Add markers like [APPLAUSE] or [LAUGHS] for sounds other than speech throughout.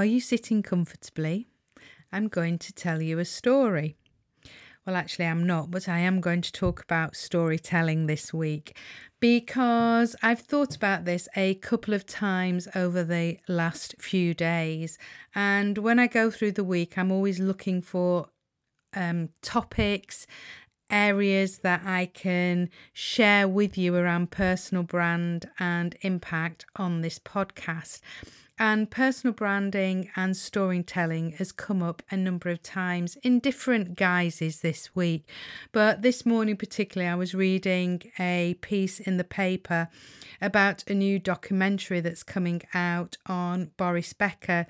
Are you sitting comfortably? I'm going to tell you a story. Well, actually, I'm not, but I am going to talk about storytelling this week because I've thought about this a couple of times over the last few days. And when I go through the week, I'm always looking for um, topics, areas that I can share with you around personal brand and impact on this podcast. And personal branding and storytelling has come up a number of times in different guises this week. But this morning, particularly, I was reading a piece in the paper about a new documentary that's coming out on Boris Becker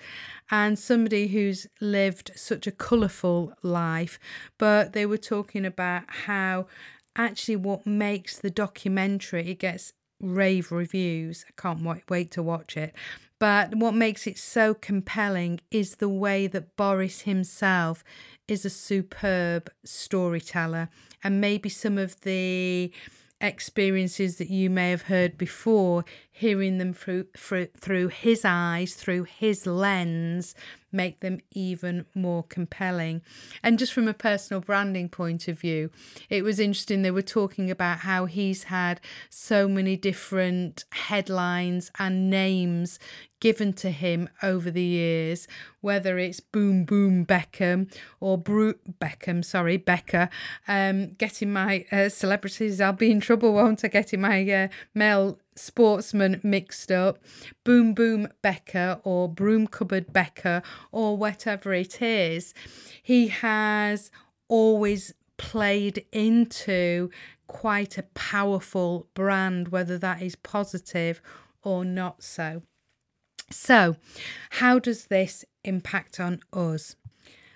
and somebody who's lived such a colourful life. But they were talking about how actually what makes the documentary, it gets rave reviews. I can't wait, wait to watch it. But what makes it so compelling is the way that Boris himself is a superb storyteller. And maybe some of the experiences that you may have heard before, hearing them through, through, through his eyes, through his lens, make them even more compelling. And just from a personal branding point of view, it was interesting. They were talking about how he's had so many different headlines and names given to him over the years, whether it's Boom Boom Beckham or Bru- Beckham, sorry, Becker. Um, getting my uh, celebrities, I'll be in trouble, won't I? Getting my uh, male sportsman mixed up, Boom Boom Becker or Broom Cupboard Becker or whatever it is. He has always played into quite a powerful brand, whether that is positive or not so. So, how does this impact on us?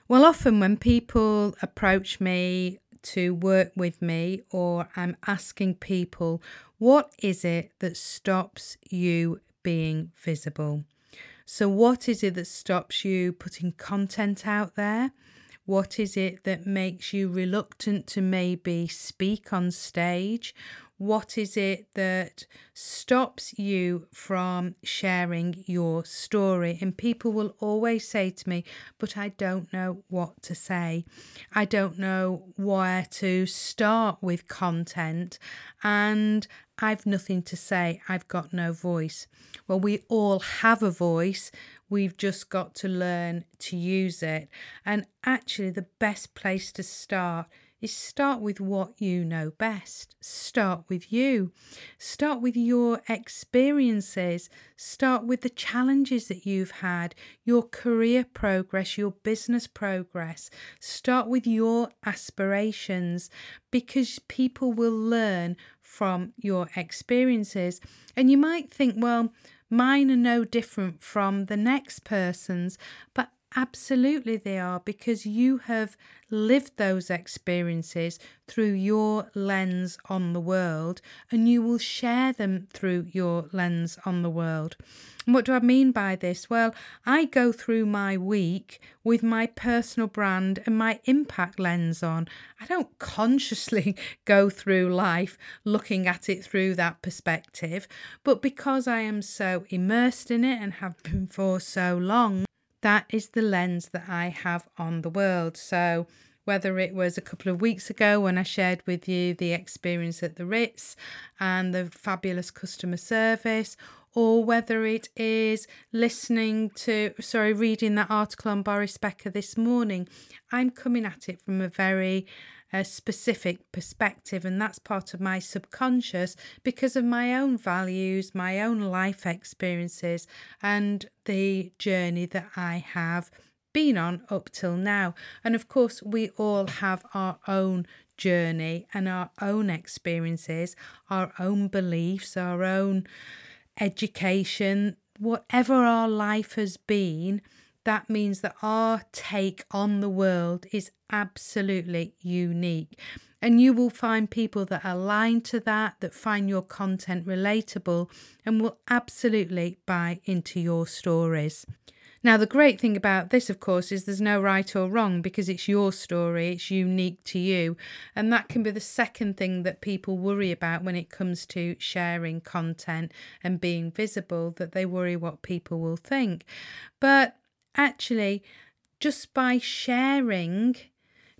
Well, often when people approach me to work with me, or I'm asking people, what is it that stops you being visible? So, what is it that stops you putting content out there? What is it that makes you reluctant to maybe speak on stage? What is it that stops you from sharing your story? And people will always say to me, But I don't know what to say. I don't know where to start with content. And I've nothing to say. I've got no voice. Well, we all have a voice. We've just got to learn to use it. And actually, the best place to start is start with what you know best. Start with you. Start with your experiences. Start with the challenges that you've had, your career progress, your business progress. Start with your aspirations because people will learn from your experiences. And you might think, well, mine are no different from the next person's, but Absolutely, they are because you have lived those experiences through your lens on the world and you will share them through your lens on the world. And what do I mean by this? Well, I go through my week with my personal brand and my impact lens on. I don't consciously [LAUGHS] go through life looking at it through that perspective, but because I am so immersed in it and have been for so long, that is the lens that I have on the world. So, whether it was a couple of weeks ago when I shared with you the experience at the Ritz and the fabulous customer service, or whether it is listening to, sorry, reading that article on Boris Becker this morning, I'm coming at it from a very a specific perspective, and that's part of my subconscious because of my own values, my own life experiences, and the journey that I have been on up till now. And of course, we all have our own journey and our own experiences, our own beliefs, our own education whatever our life has been, that means that our take on the world is absolutely unique. And you will find people that align to that, that find your content relatable, and will absolutely buy into your stories. Now, the great thing about this, of course, is there's no right or wrong because it's your story, it's unique to you. And that can be the second thing that people worry about when it comes to sharing content and being visible, that they worry what people will think. But actually, just by sharing,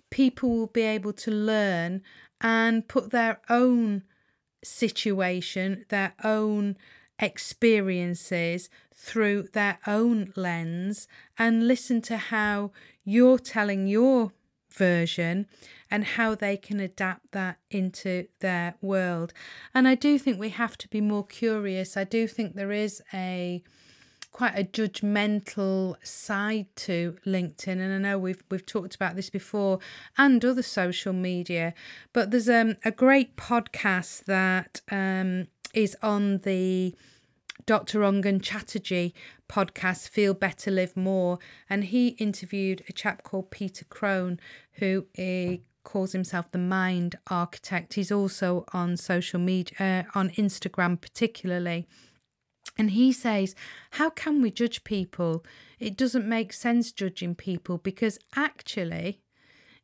people will be able to learn and put their own situation, their own experiences through their own lens and listen to how you're telling your version and how they can adapt that into their world. And I do think we have to be more curious. I do think there is a quite a judgmental side to LinkedIn, and I know we've we've talked about this before and other social media. But there's um, a great podcast that um, is on the Dr. Rangan Chatterjee podcast, Feel Better, Live More, and he interviewed a chap called Peter Crone, who uh, calls himself the Mind Architect. He's also on social media, uh, on Instagram particularly. And he says, How can we judge people? It doesn't make sense judging people because actually,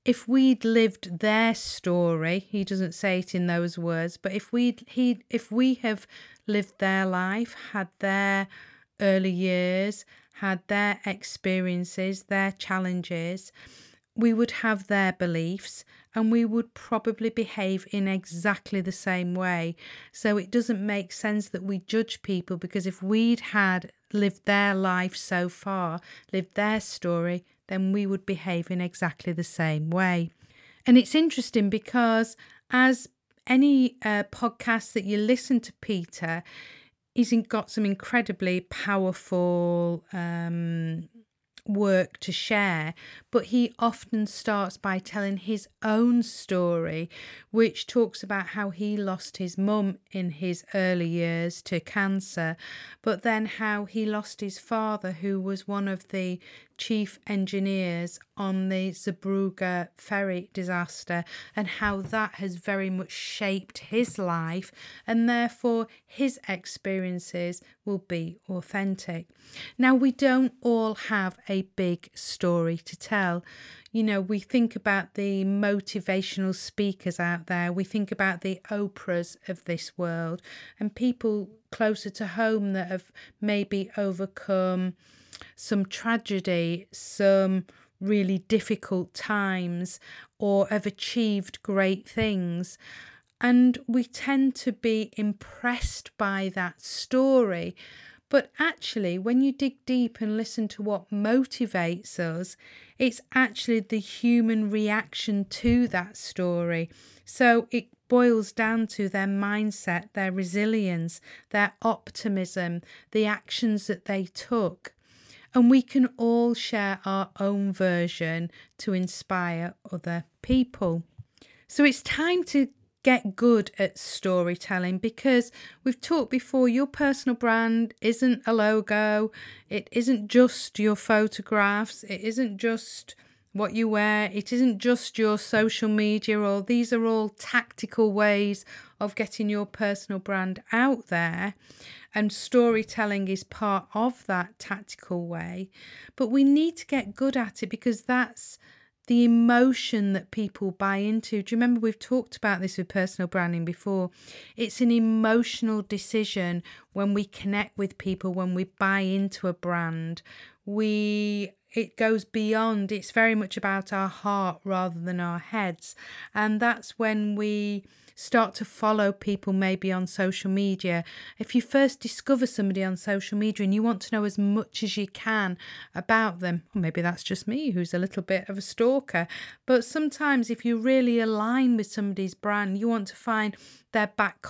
if we'd lived their story, he doesn't say it in those words, but if we'd he if we have lived their life, had their early years, had their experiences, their challenges, we would have their beliefs and we would probably behave in exactly the same way. So it doesn't make sense that we judge people because if we'd had lived their life so far, lived their story, then we would behave in exactly the same way. And it's interesting because as any uh, podcast that you listen to Peter, he's got some incredibly powerful um, work to share, but he often starts by telling his own story, which talks about how he lost his mum in his early years to cancer, but then how he lost his father, who was one of the chief engineers on the Zeebrugge ferry disaster and how that has very much shaped his life and therefore his experiences will be authentic. Now, we don't all have a big story to tell. You know, we think about the motivational speakers out there, we think about the Oprahs of this world, and people closer to home that have maybe overcome some tragedy, some really difficult times, or have achieved great things. And we tend to be impressed by that story. But actually, when you dig deep and listen to what motivates us, it's actually the human reaction to that story. So it boils down to their mindset, their resilience, their optimism, the actions that they took and we can all share our own version to inspire other people. So it's time to get good at storytelling because we've talked before your personal brand isn't a logo, it isn't just your photographs, it isn't just what you wear, it isn't just your social media, or these are all tactical ways of getting your personal brand out there. And storytelling is part of that tactical way. But we need to get good at it because that's the emotion that people buy into. Do you remember we've talked about this with personal branding before? It's an emotional decision when we connect with people, when we buy into a brand. We it goes beyond it's very much about our heart rather than our heads. And that's when we start to follow people maybe on social media. If you first discover somebody on social media and you want to know as much as you can about them maybe that's just me who's a little bit of a stalker but sometimes if you really align with somebody's brand you want to find their back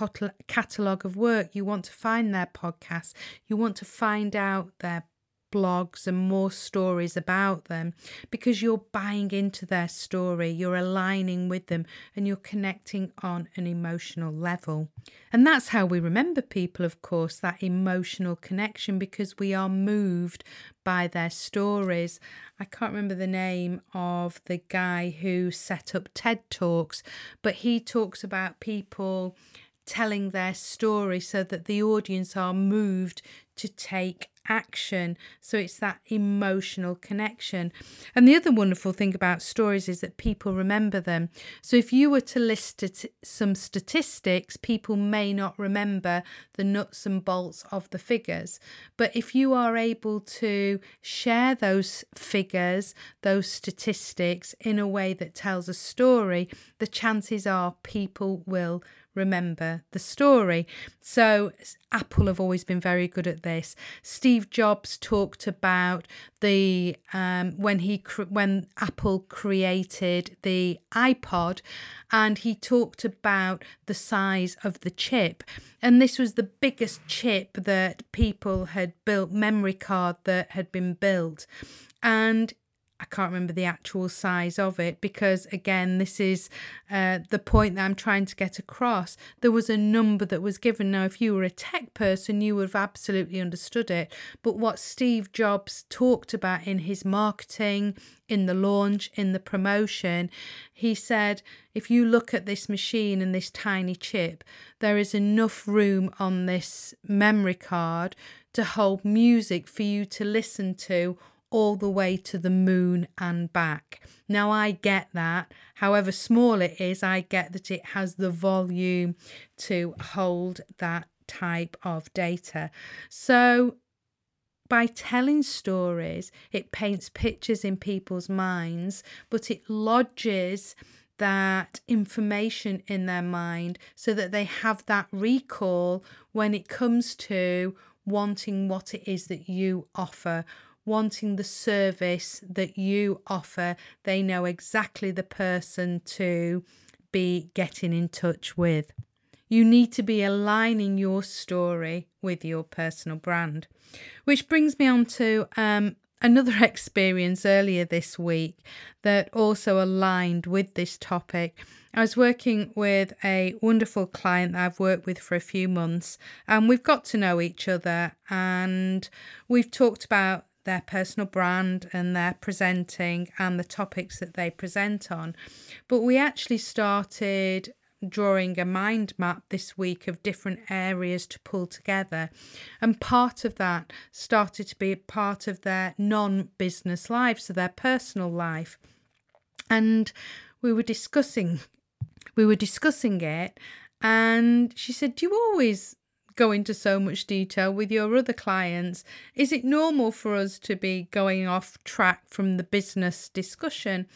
catalogue of work you want to find their podcasts you want to find out their blogs and more stories about them because you're buying into their story, you're aligning with them, and you're connecting on an emotional level. And that's how we remember people, of course, that emotional connection because we are moved by their stories. I can't remember the name of the guy who set up TED Talks, but he talks about people telling their story so that the audience are moved to take action. So it's that emotional connection. And the other wonderful thing about stories is that people remember them. So if you were to list some statistics, people may not remember the nuts and bolts of the figures. But if you are able to share those figures, those statistics in a way that tells a story, the chances are people will remember the story. So, Apple have always been very good at this. Steve Jobs talked about the um, when he when Apple created the iPod, and he talked about the size of the chip, and this was the biggest chip that people had built, memory card that had been built, and I can't remember the actual size of it because, again, this is uh, the point that I'm trying to get across. There was a number that was given. Now, if you were a tech person, you would have absolutely understood it. But what Steve Jobs talked about in his marketing, in the launch, in the promotion, he said, if you look at this machine and this tiny chip, there is enough room on this memory card to hold music for you to listen to all the way to the moon and back. Now, I get that. However small it is, I get that it has the volume to hold that type of data. So, by telling stories, it paints pictures in people's minds, but it lodges that information in their mind so that they have that recall when it comes to wanting what it is that you offer wanting the service that you offer, they know exactly the person to be getting in touch with. You need to be aligning your story with your personal brand. Which brings me on to um, another [LAUGHS] experience earlier this week that also aligned with this topic. I was working with a wonderful client that I've worked with for a few months, and we've got to know each other and we've talked about their personal brand and their presenting and the topics that they present on. But we actually started drawing a mind map this week of different areas to pull together. And part of that started to be part of their non business life, so their personal life. And we were discussing we were discussing it and she said, Do you always go into so much detail with your other clients. Is it normal for us to be going off track from the business discussion?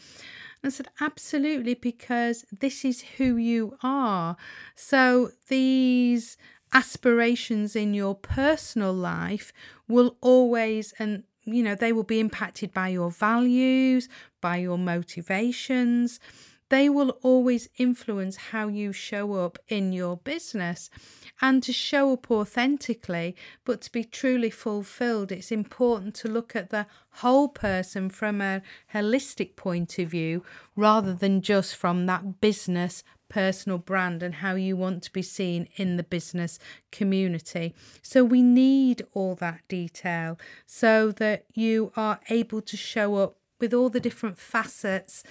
And I said, absolutely, because this is who you are. So these aspirations in your personal life will always, and you know, they will be impacted by your values, by your motivations they will always influence how you show up in your business. And to show up authentically, but to be truly fulfilled, it's important to look at the whole person from a holistic point of view rather than just from that business personal brand and how you want to be seen in the business community. So, we need all that detail so that you are able to show up with all the different facets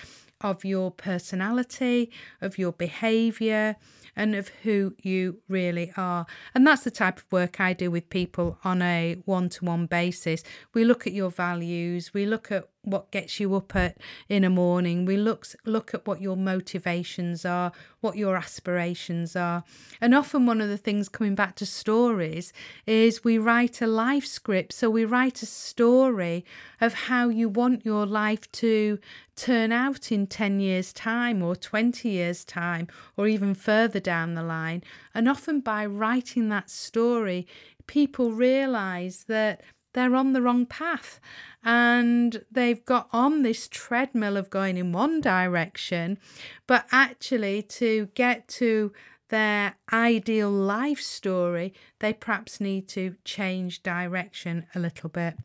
of your personality, of your behavior, and of who you really are. And that's the type of work I do with people on a one to one basis. We look at your values, we look at what gets you up at in a morning. We look look at what your motivations are, what your aspirations are. And often one of the things coming back to stories is we write a life script. So we write a story of how you want your life to turn out in 10 years time or 20 years time or even further down the line. And often by writing that story, people realize that they're on the wrong path and they've got on this treadmill of going in one direction, but actually to get to their ideal life story, they perhaps need to change direction a little bit.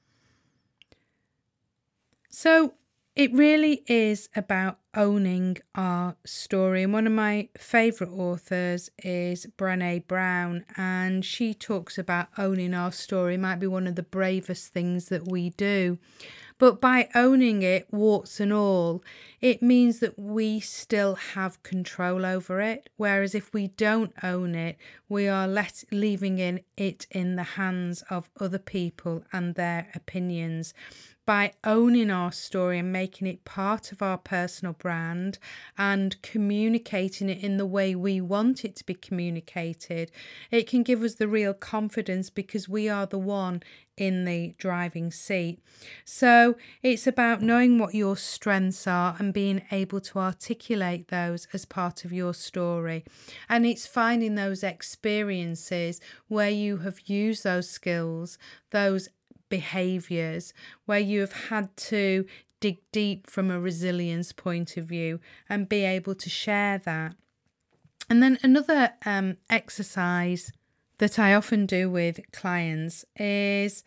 So, it really is about owning our story. And one of my favourite authors is Brene Brown, and she talks about owning our story it might be one of the bravest things that we do. But by owning it, warts and all, it means that we still have control over it. Whereas if we don't own it, we are let, leaving in it in the hands of other people and their opinions by owning our story and making it part of our personal brand and communicating it in the way we want it to be communicated, it can give us the real confidence because we are the one in the driving seat. So it's about knowing what your strengths are and being able to articulate those as part of your story. And it's finding those experiences where you have used those skills, those behaviors where you have had to dig deep from a resilience point of view and be able to share that. And then another um, exercise that I often do with clients is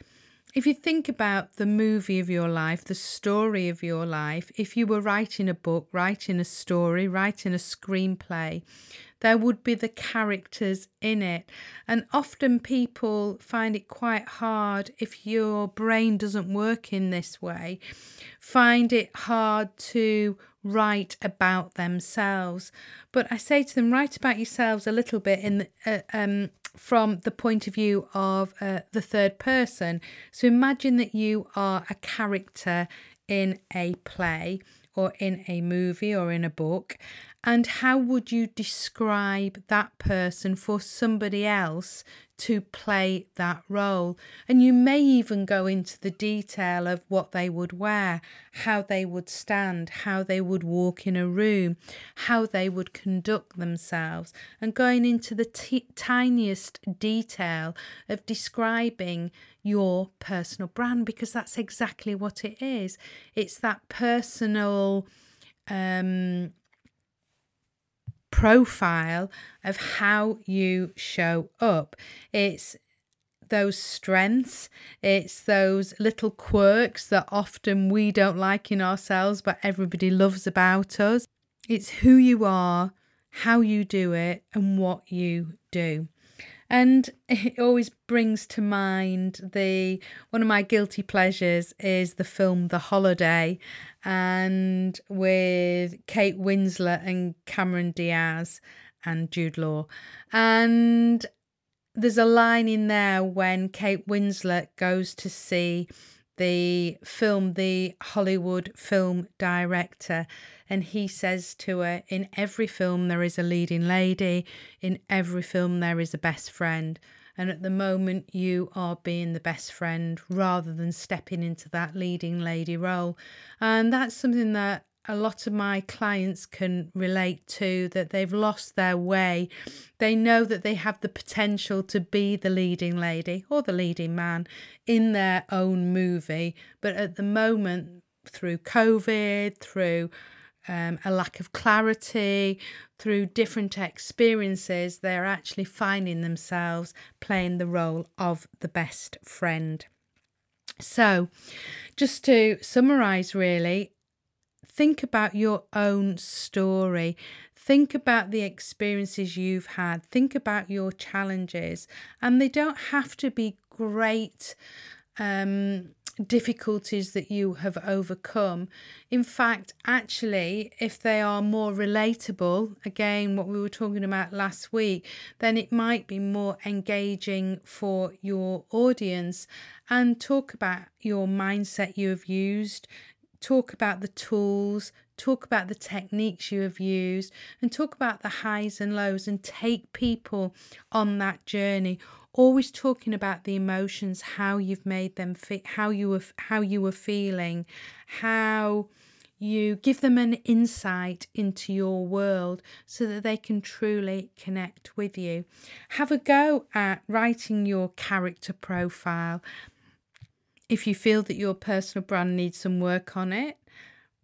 if you think about the movie of your life, the story of your life, if you were writing a book, writing a story, writing a screenplay, there would be the characters in it. And often people find it quite hard if your brain doesn't work in this way, find it hard to write about themselves. But I say to them, write about yourselves a little bit in the, uh, um, from the point of view of uh, the third person. So imagine that you are a character in a play or in a movie or in a book, and how would you describe that person for somebody else to play that role? And you may even go into the detail of what they would wear, how they would stand, how they would walk in a room, how they would conduct themselves, and going into the t- tiniest detail of describing your personal brand because that's exactly what it is. It's that personal. Um, profile of how you show up. It's those strengths, it's those little quirks that often we don't like in ourselves, but everybody loves about us. It's who you are, how you do it, and what you do. And it always brings to mind the one of my guilty pleasures is the film The Holiday and with Kate Winslet and Cameron Diaz and Jude Law. And there's a line in there when Kate Winslet goes to see the film, the Hollywood film director, and he says to her, In every film, there is a leading lady, in every film, there is a best friend. And at the moment, you are being the best friend rather than stepping into that leading lady role. And that's something that a lot of my clients can relate to that they've lost their way. They know that they have the potential to be the leading lady or the leading man in their own movie, but at the moment, through COVID, through um, a lack of clarity, through different experiences, they're actually finding themselves playing the role of the best friend. So, just to summarize, really, think about your own story. Think about the experiences you've had. Think about your challenges. And they don't have to be great um, difficulties that you have overcome. In fact, actually, if they are more relatable, again, what we were talking about last week, then it might be more engaging for your audience and talk about your mindset you have used, talk about the tools, talk about the techniques you have used, and talk about the highs and lows and take people on that journey always talking about the emotions, how you've made them feel, how you were, how you were feeling, how you give them an insight into your world so that they can truly connect with you. Have a go at writing your character profile. If you feel that your personal brand needs some work on it,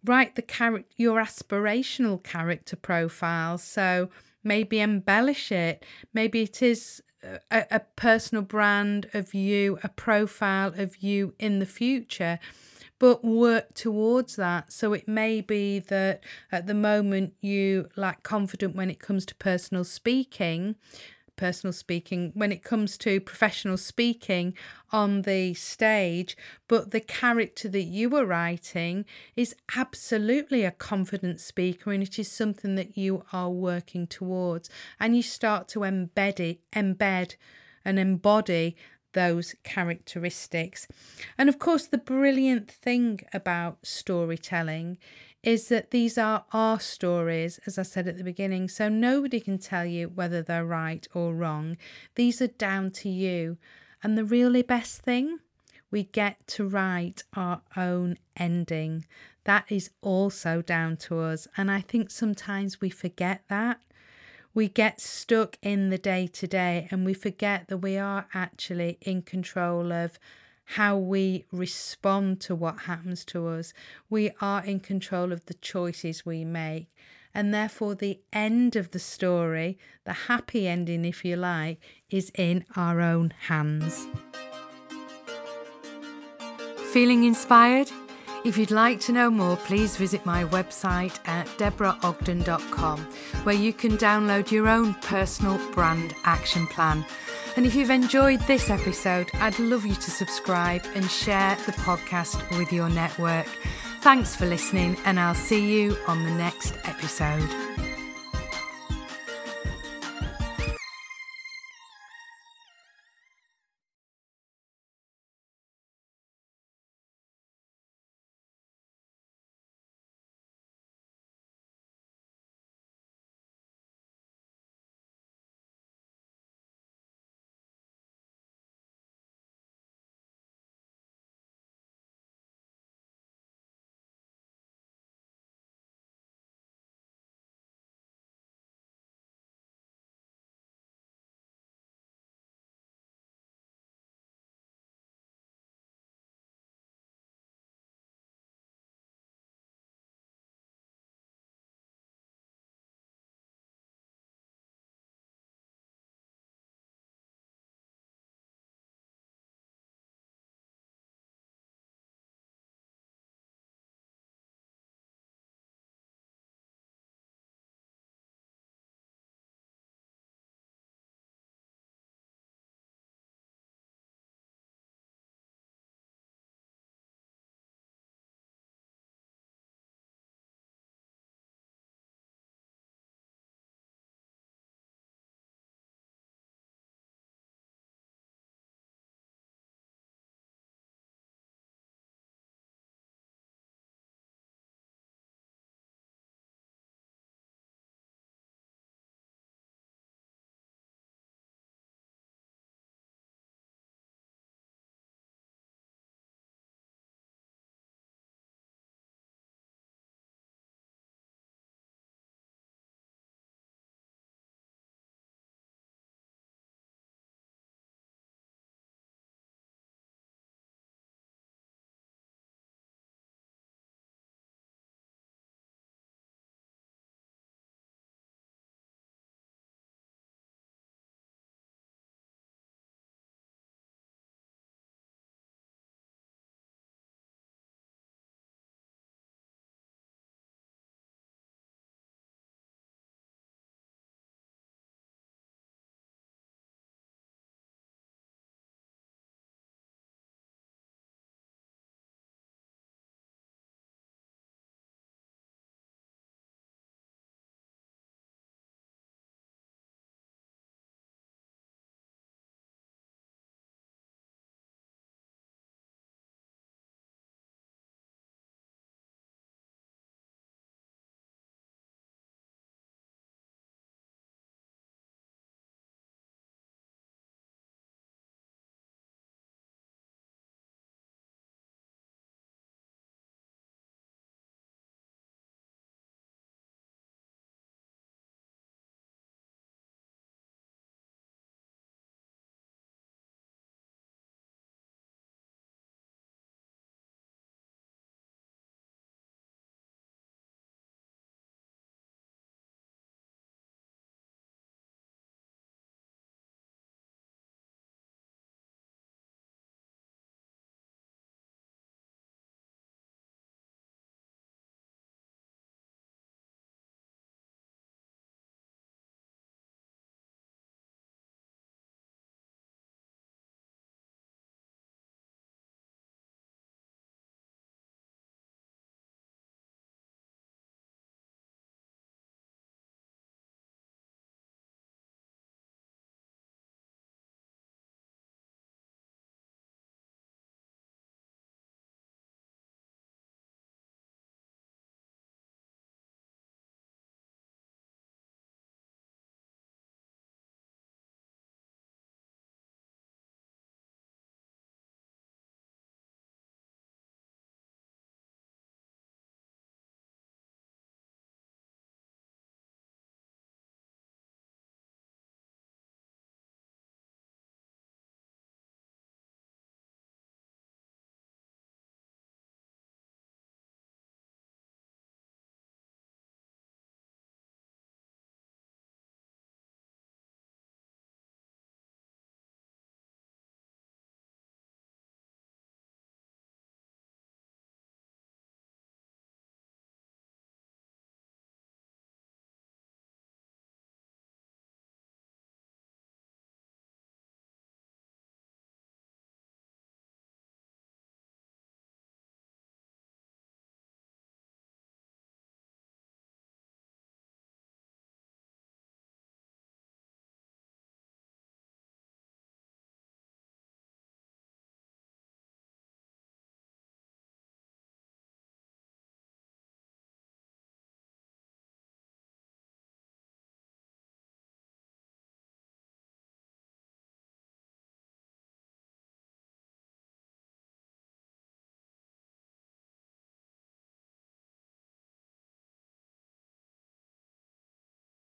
write the your aspirational character profile. So maybe embellish it. Maybe it is a, a personal brand of you, a profile of you in the future. but work towards that. So it may be that at the moment you lack confidence when it comes to personal speaking personal speaking when it comes to professional speaking on the stage, but the character that you are writing is absolutely a confident speaker and it is something that you are working towards. And you start to embed it, embed and embody those characteristics. And of course, the brilliant thing about storytelling is that these are our stories, as I said at the beginning, so nobody can tell you whether they're right or wrong. These are down to you. And the really best thing, we get to write our own ending. That is also down to us. And I think sometimes we forget that. We get stuck in the day to day and we forget that we are actually in control of how we respond to what happens to us. We are in control of the choices we make. And therefore, the end of the story, the happy ending, if you like, is in our own hands. Feeling inspired? If you'd like to know more, please visit my website at deborahogden.com, where you can download your own personal brand action plan and if you've enjoyed this episode, I'd love you to subscribe and share the podcast with your network. Thanks for listening, and I'll see you on the next episode.